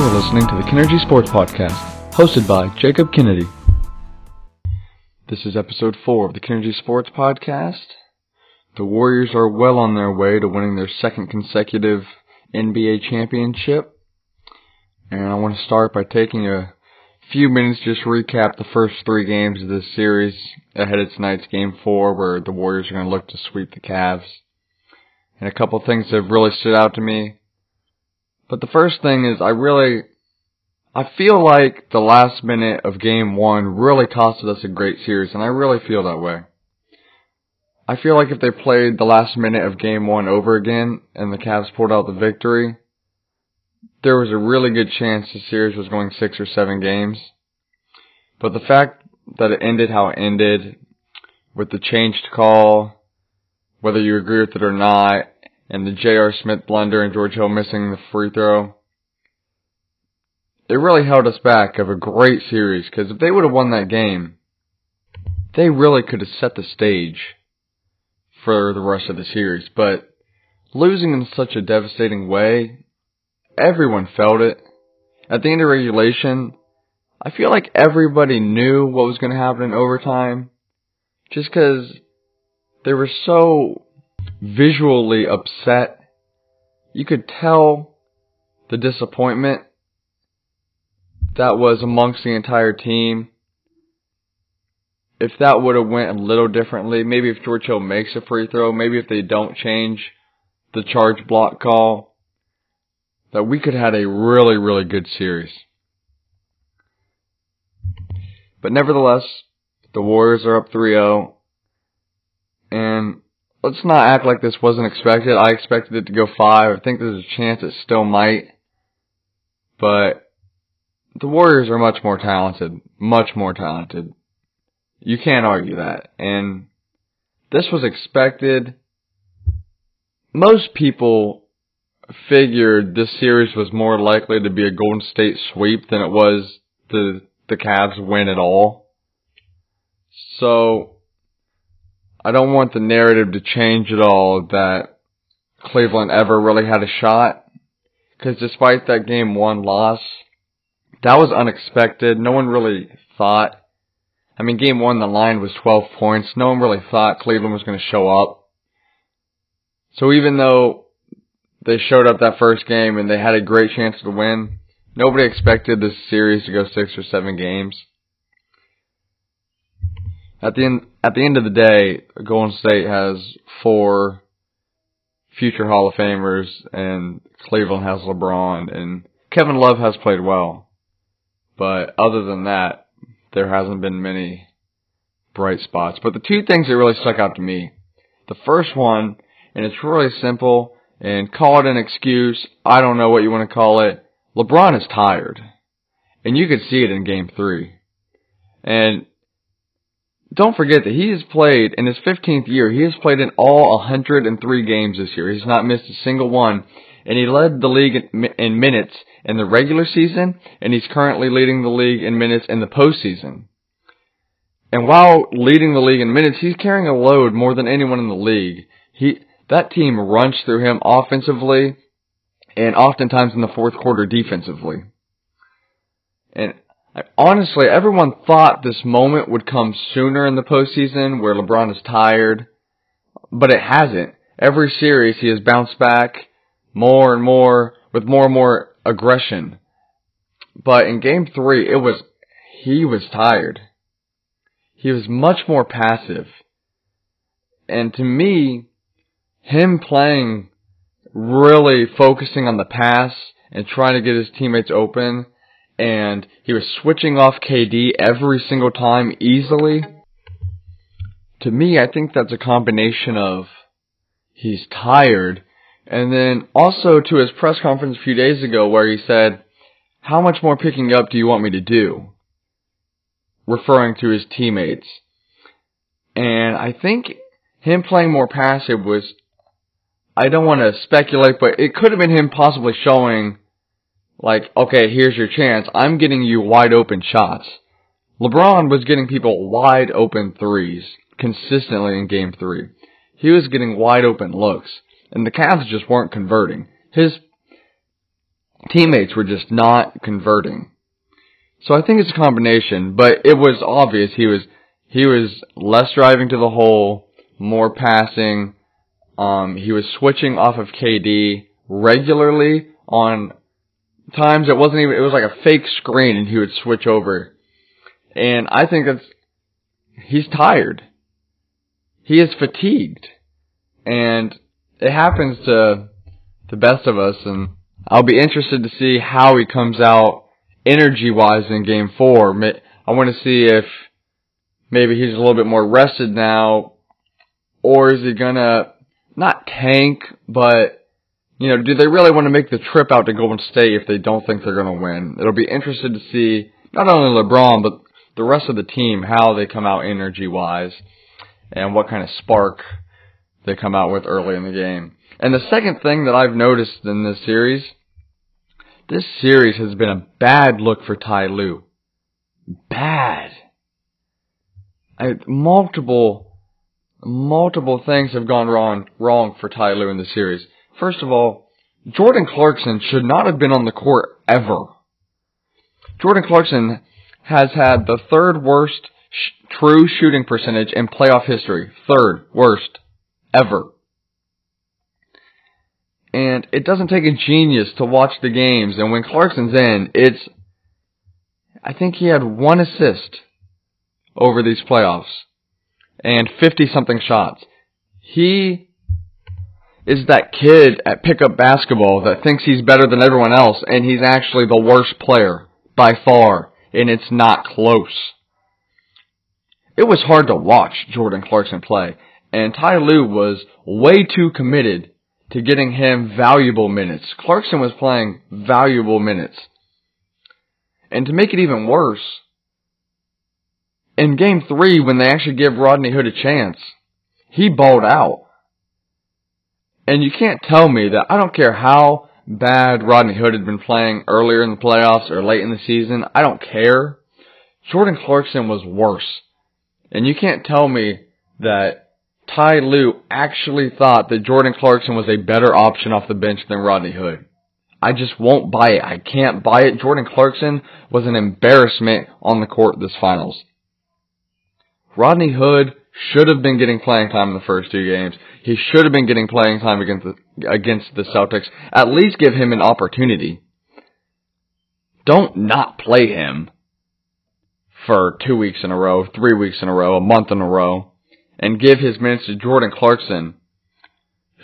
You're listening to the Kinergy Sports Podcast, hosted by Jacob Kennedy. This is episode 4 of the Kinergy Sports Podcast. The Warriors are well on their way to winning their second consecutive NBA championship. And I want to start by taking a few minutes just recap the first three games of this series ahead of tonight's game four where the Warriors are going to look to sweep the Cavs. And a couple things that have really stood out to me but the first thing is I really, I feel like the last minute of game one really costed us a great series, and I really feel that way. I feel like if they played the last minute of game one over again and the Cavs pulled out the victory, there was a really good chance the series was going six or seven games. But the fact that it ended how it ended, with the changed call, whether you agree with it or not, and the J.R. Smith blunder and George Hill missing the free throw. It really held us back of a great series because if they would have won that game, they really could have set the stage for the rest of the series. But losing in such a devastating way, everyone felt it. At the end of regulation, I feel like everybody knew what was going to happen in overtime just because they were so visually upset. You could tell the disappointment that was amongst the entire team. If that would have went a little differently, maybe if George Hill makes a free throw, maybe if they don't change the charge block call, that we could have had a really, really good series. But nevertheless, the Warriors are up 3-0, and let's not act like this wasn't expected. I expected it to go five. I think there's a chance it still might. But the Warriors are much more talented. Much more talented. You can't argue that. And this was expected. Most people figured this series was more likely to be a Golden State sweep than it was the the Cavs win at all. So I don't want the narrative to change at all that Cleveland ever really had a shot. Because despite that game one loss, that was unexpected. No one really thought. I mean, game one, the line was 12 points. No one really thought Cleveland was going to show up. So even though they showed up that first game and they had a great chance to win, nobody expected this series to go six or seven games at the end at the end of the day, Golden State has four future Hall of Famers, and Cleveland has LeBron, and Kevin Love has played well, but other than that, there hasn't been many bright spots. But the two things that really stuck out to me, the first one, and it's really simple, and call it an excuse. I don't know what you want to call it. LeBron is tired, and you could see it in Game Three, and don't forget that he has played in his 15th year. He has played in all 103 games this year. He's not missed a single one, and he led the league in minutes in the regular season, and he's currently leading the league in minutes in the postseason. And while leading the league in minutes, he's carrying a load more than anyone in the league. He that team runs through him offensively, and oftentimes in the fourth quarter defensively. And honestly, everyone thought this moment would come sooner in the postseason where LeBron is tired, but it hasn't. Every series he has bounced back more and more with more and more aggression. But in game three, it was, he was tired. He was much more passive. And to me, him playing really focusing on the pass and trying to get his teammates open and he was switching off KD every single time easily. To me, I think that's a combination of he's tired, and then also to his press conference a few days ago where he said, How much more picking up do you want me to do? Referring to his teammates. And I think him playing more passive was, I don't want to speculate, but it could have been him possibly showing like, okay, here's your chance. I'm getting you wide open shots. LeBron was getting people wide open threes consistently in game three. He was getting wide open looks, and the Cavs just weren't converting. His teammates were just not converting. So I think it's a combination, but it was obvious he was he was less driving to the hole, more passing. Um, he was switching off of KD regularly on times it wasn't even it was like a fake screen and he would switch over. And I think that's he's tired. He is fatigued. And it happens to the best of us and I'll be interested to see how he comes out energy wise in game 4. I want to see if maybe he's a little bit more rested now or is he going to not tank but you know, do they really want to make the trip out to Golden State if they don't think they're going to win? It'll be interesting to see not only LeBron but the rest of the team how they come out energy wise and what kind of spark they come out with early in the game. And the second thing that I've noticed in this series, this series has been a bad look for Ty Lue. Bad. I, multiple, multiple things have gone wrong, wrong for Ty Lue in the series. First of all, Jordan Clarkson should not have been on the court ever. Jordan Clarkson has had the third worst sh- true shooting percentage in playoff history. Third worst ever. And it doesn't take a genius to watch the games. And when Clarkson's in, it's, I think he had one assist over these playoffs and 50 something shots. He is that kid at pickup basketball that thinks he's better than everyone else and he's actually the worst player by far and it's not close. It was hard to watch Jordan Clarkson play and Ty Lue was way too committed to getting him valuable minutes. Clarkson was playing valuable minutes. And to make it even worse, in game three, when they actually give Rodney Hood a chance, he balled out. And you can't tell me that I don't care how bad Rodney Hood had been playing earlier in the playoffs or late in the season. I don't care. Jordan Clarkson was worse. And you can't tell me that Ty Lue actually thought that Jordan Clarkson was a better option off the bench than Rodney Hood. I just won't buy it. I can't buy it. Jordan Clarkson was an embarrassment on the court this finals. Rodney Hood should have been getting playing time in the first two games. He should have been getting playing time against the, against the Celtics. At least give him an opportunity. Don't not play him for two weeks in a row, three weeks in a row, a month in a row, and give his minutes to Jordan Clarkson,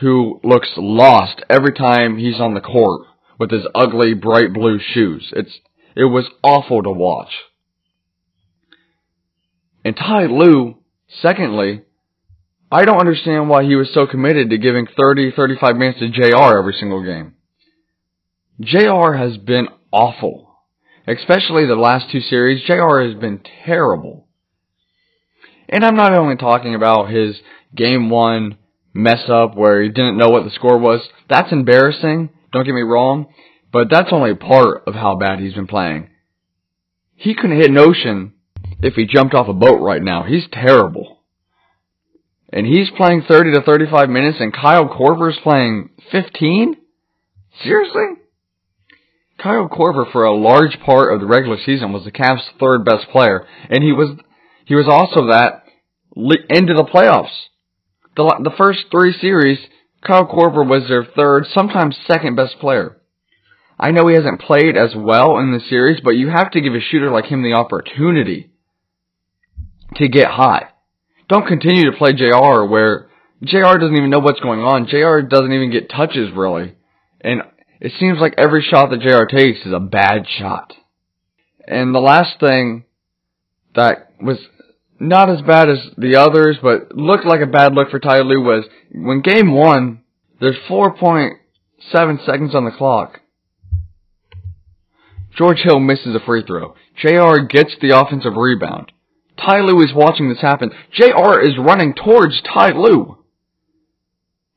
who looks lost every time he's on the court with his ugly bright blue shoes. It's it was awful to watch. And Ty Lue Secondly, I don't understand why he was so committed to giving 30, 35 minutes to JR every single game. JR has been awful. Especially the last two series, JR has been terrible. And I'm not only talking about his game one mess up where he didn't know what the score was. That's embarrassing, don't get me wrong, but that's only part of how bad he's been playing. He couldn't hit an ocean if he jumped off a boat right now. He's terrible. And he's playing 30 to 35 minutes and Kyle Korver's playing 15? Seriously? Kyle Korver for a large part of the regular season was the Cavs' third best player and he was he was also that into the playoffs. The the first 3 series Kyle Korver was their third, sometimes second best player. I know he hasn't played as well in the series, but you have to give a shooter like him the opportunity to get hot. Don't continue to play JR where JR doesn't even know what's going on. JR doesn't even get touches really. And it seems like every shot that JR takes is a bad shot. And the last thing that was not as bad as the others, but looked like a bad look for Ty Lue was when game one, there's 4.7 seconds on the clock. George Hill misses a free throw. JR gets the offensive rebound. Ty Lue is watching this happen. JR is running towards Ty Lue.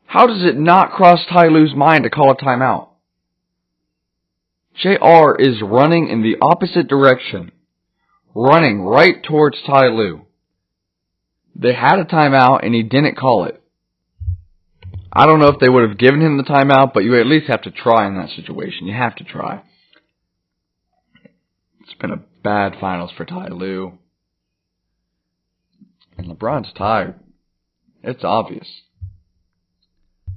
How does it not cross Ty Lue's mind to call a timeout? JR is running in the opposite direction, running right towards Ty Lue. They had a timeout and he didn't call it. I don't know if they would have given him the timeout, but you at least have to try in that situation. You have to try. It's been a bad finals for Ty Lue. And LeBron's tired. It's obvious.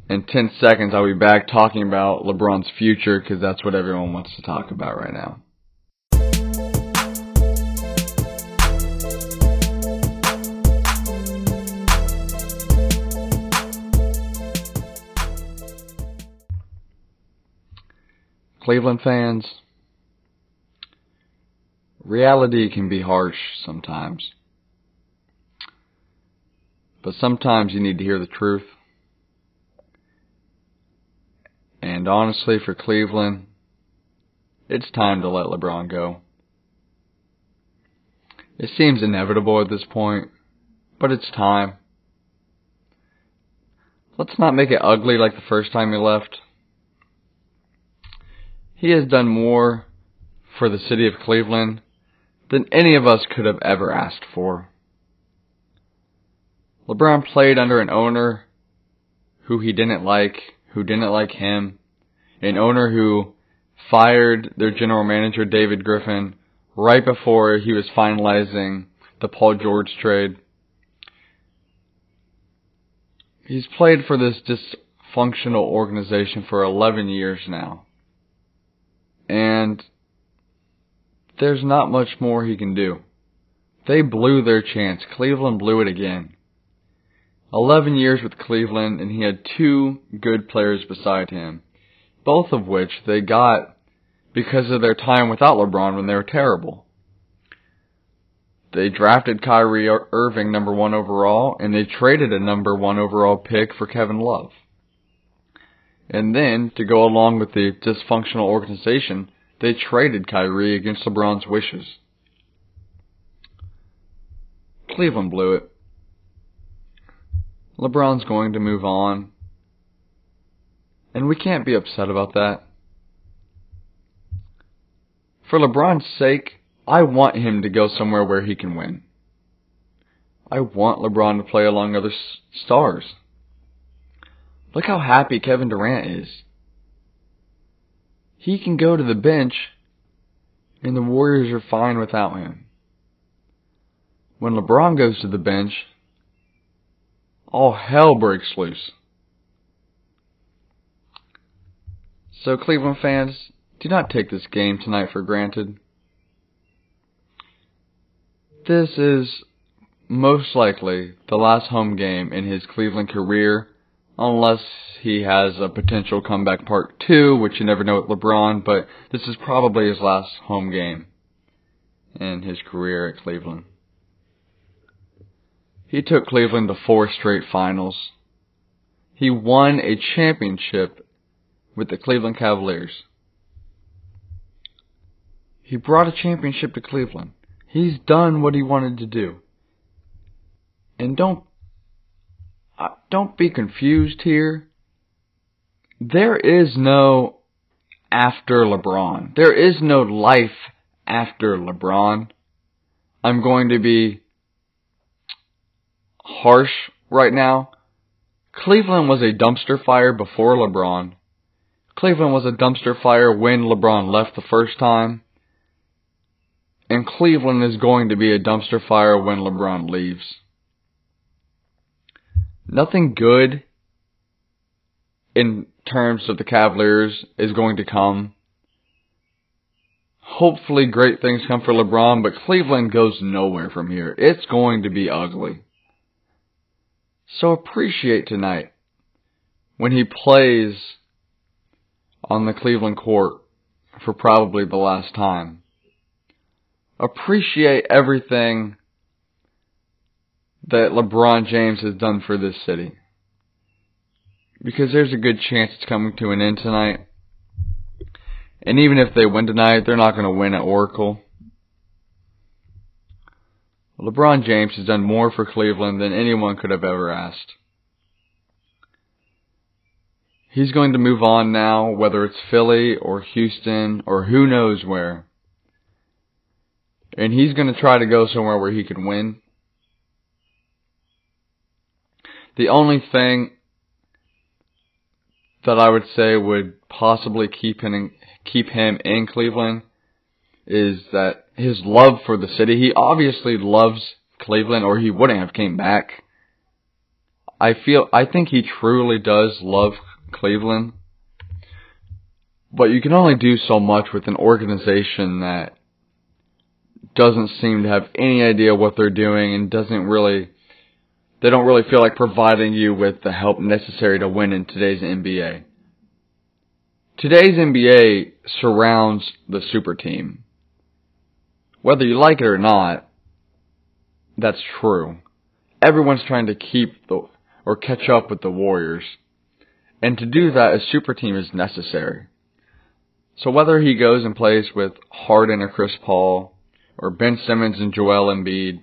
In 10 seconds, I'll be back talking about LeBron's future because that's what everyone wants to talk about right now. Cleveland fans, reality can be harsh sometimes. But sometimes you need to hear the truth. And honestly, for Cleveland, it's time to let LeBron go. It seems inevitable at this point, but it's time. Let's not make it ugly like the first time he left. He has done more for the city of Cleveland than any of us could have ever asked for. LeBron played under an owner who he didn't like, who didn't like him, an owner who fired their general manager David Griffin right before he was finalizing the Paul George trade. He's played for this dysfunctional organization for 11 years now. And there's not much more he can do. They blew their chance. Cleveland blew it again. 11 years with Cleveland, and he had two good players beside him, both of which they got because of their time without LeBron when they were terrible. They drafted Kyrie Irving number one overall, and they traded a number one overall pick for Kevin Love. And then, to go along with the dysfunctional organization, they traded Kyrie against LeBron's wishes. Cleveland blew it. LeBron's going to move on. And we can't be upset about that. For LeBron's sake, I want him to go somewhere where he can win. I want LeBron to play along other stars. Look how happy Kevin Durant is. He can go to the bench, and the Warriors are fine without him. When LeBron goes to the bench, all hell breaks loose. So, Cleveland fans, do not take this game tonight for granted. This is most likely the last home game in his Cleveland career unless he has a potential comeback part two, which you never know with LeBron, but this is probably his last home game in his career at Cleveland. He took Cleveland to four straight finals. He won a championship with the Cleveland Cavaliers. He brought a championship to Cleveland. He's done what he wanted to do. And don't uh, don't be confused here. There is no after LeBron. There is no life after LeBron. I'm going to be harsh right now. Cleveland was a dumpster fire before LeBron. Cleveland was a dumpster fire when LeBron left the first time. And Cleveland is going to be a dumpster fire when LeBron leaves nothing good in terms of the Cavaliers is going to come. Hopefully, great things come for LeBron, but Cleveland goes nowhere from here. It's going to be ugly. So appreciate tonight when he plays on the Cleveland court for probably the last time. Appreciate everything that LeBron James has done for this city. Because there's a good chance it's coming to an end tonight. And even if they win tonight, they're not going to win at Oracle. LeBron James has done more for Cleveland than anyone could have ever asked. He's going to move on now, whether it's Philly or Houston or who knows where. And he's going to try to go somewhere where he can win. The only thing that I would say would possibly keep him in, keep him in Cleveland is that his love for the city. He obviously loves Cleveland, or he wouldn't have came back. I feel I think he truly does love Cleveland. But you can only do so much with an organization that doesn't seem to have any idea what they're doing and doesn't really they don't really feel like providing you with the help necessary to win in today's NBA. Today's NBA surrounds the super team. Whether you like it or not, that's true. Everyone's trying to keep the or catch up with the Warriors. And to do that, a super team is necessary. So whether he goes and plays with Harden or Chris Paul, or Ben Simmons and Joel Embiid,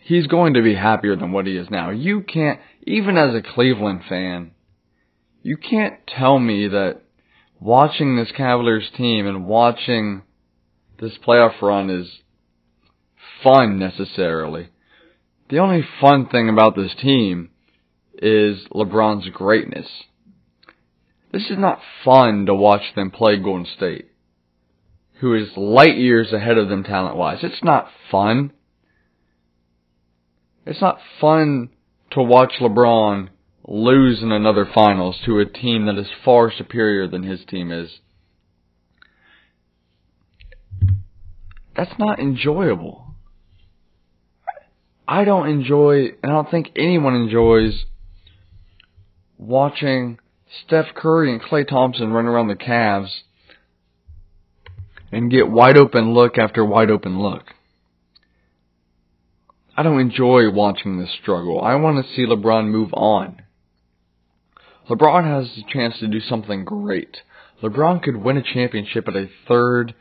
he's going to be happier than what he is now. You can't, even as a Cleveland fan, you can't tell me that watching this Cavaliers team and watching this playoff run is fun necessarily. The only fun thing about this team is LeBron's greatness. This is not fun to watch them play Golden State, who is light years ahead of them talent wise. It's not fun. It's not fun to watch LeBron lose in another finals to a team that is far superior than his team is. That's not enjoyable. I don't enjoy, and I don't think anyone enjoys watching Steph Curry and Klay Thompson run around the Cavs and get wide open look after wide open look. I don't enjoy watching this struggle. I want to see LeBron move on. LeBron has a chance to do something great. LeBron could win a championship at a third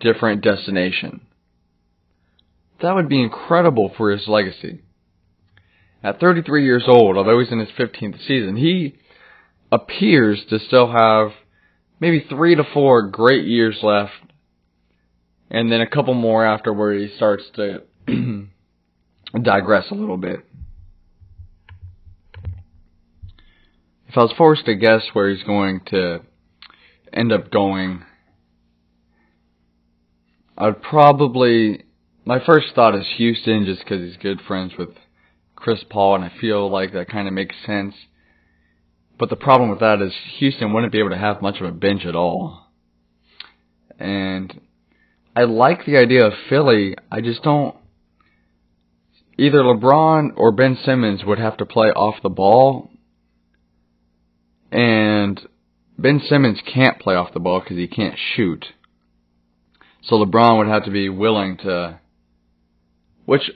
different destination. That would be incredible for his legacy. At 33 years old, although he's in his 15th season, he appears to still have maybe three to four great years left, and then a couple more after where he starts to digress a little bit. If I was forced to guess where he's going to end up going, I'd probably my first thought is Houston just because he's good friends with Chris Paul, and I feel like that kind of makes sense. But the problem with that is Houston wouldn't be able to have much of a bench at all. And I like the idea of Philly. I just don't. Either LeBron or Ben Simmons would have to play off the ball and Ben Simmons can't play off the ball because he can't shoot. So LeBron would have to be willing to, which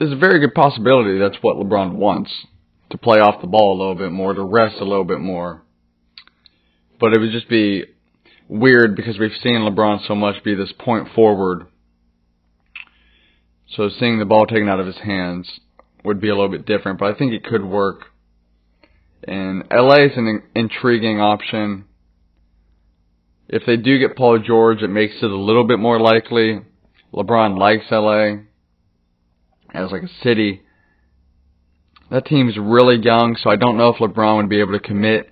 is a very good possibility that's what LeBron wants, to play off the ball a little bit more, to rest a little bit more. But it would just be weird because we've seen LeBron so much be this point forward. So seeing the ball taken out of his hands would be a little bit different, but I think it could work and LA is an intriguing option. If they do get Paul George, it makes it a little bit more likely. LeBron likes LA as like a city. That team's really young, so I don't know if LeBron would be able to commit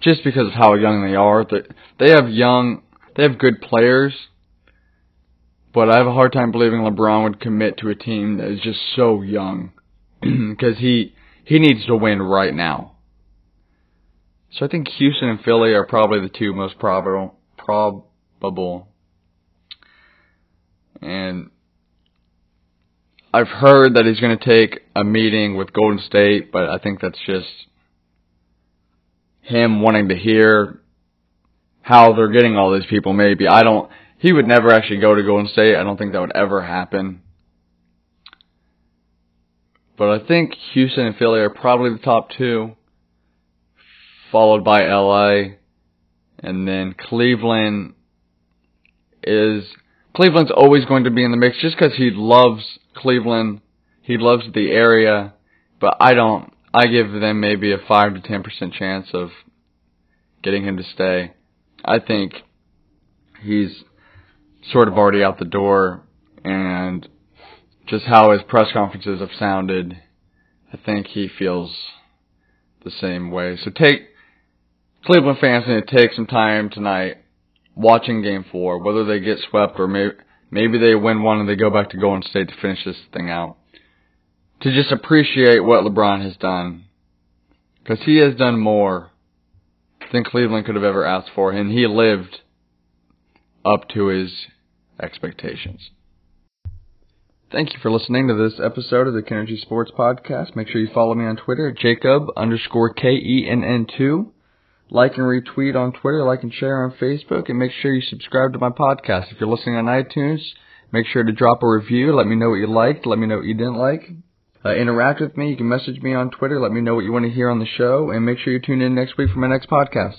just because of how young they are. They have young, they have good players, but I have a hard time believing LeBron would commit to a team that is just so young because he he needs to win right now. So I think Houston and Philly are probably the two most probable. Probable. And I've heard that he's going to take a meeting with Golden State, but I think that's just him wanting to hear how they're getting all these people. Maybe I don't. He would never actually go to Golden State. I don't think that would ever happen. But I think Houston and Philly are probably the top two, followed by LA, and then Cleveland is Cleveland's always going to be in the mix just because he loves Cleveland, he loves the area, but I don't. I give them maybe a five to ten percent chance of getting him to stay. I think he's sort of already out the door, and just how his press conferences have sounded, I think he feels the same way. So take Cleveland fans need to take some time tonight watching Game Four, whether they get swept or maybe maybe they win one and they go back to Golden State to finish this thing out. To just appreciate what LeBron has done, because he has done more than Cleveland could have ever asked for, and he lived up to his expectations. Thank you for listening to this episode of the Kennergy Sports Podcast. Make sure you follow me on Twitter Jacob underscore K E N N two. Like and retweet on Twitter, like and share on Facebook, and make sure you subscribe to my podcast. If you're listening on iTunes, make sure to drop a review. Let me know what you liked. Let me know what you didn't like. Uh, interact with me. You can message me on Twitter. Let me know what you want to hear on the show, and make sure you tune in next week for my next podcast.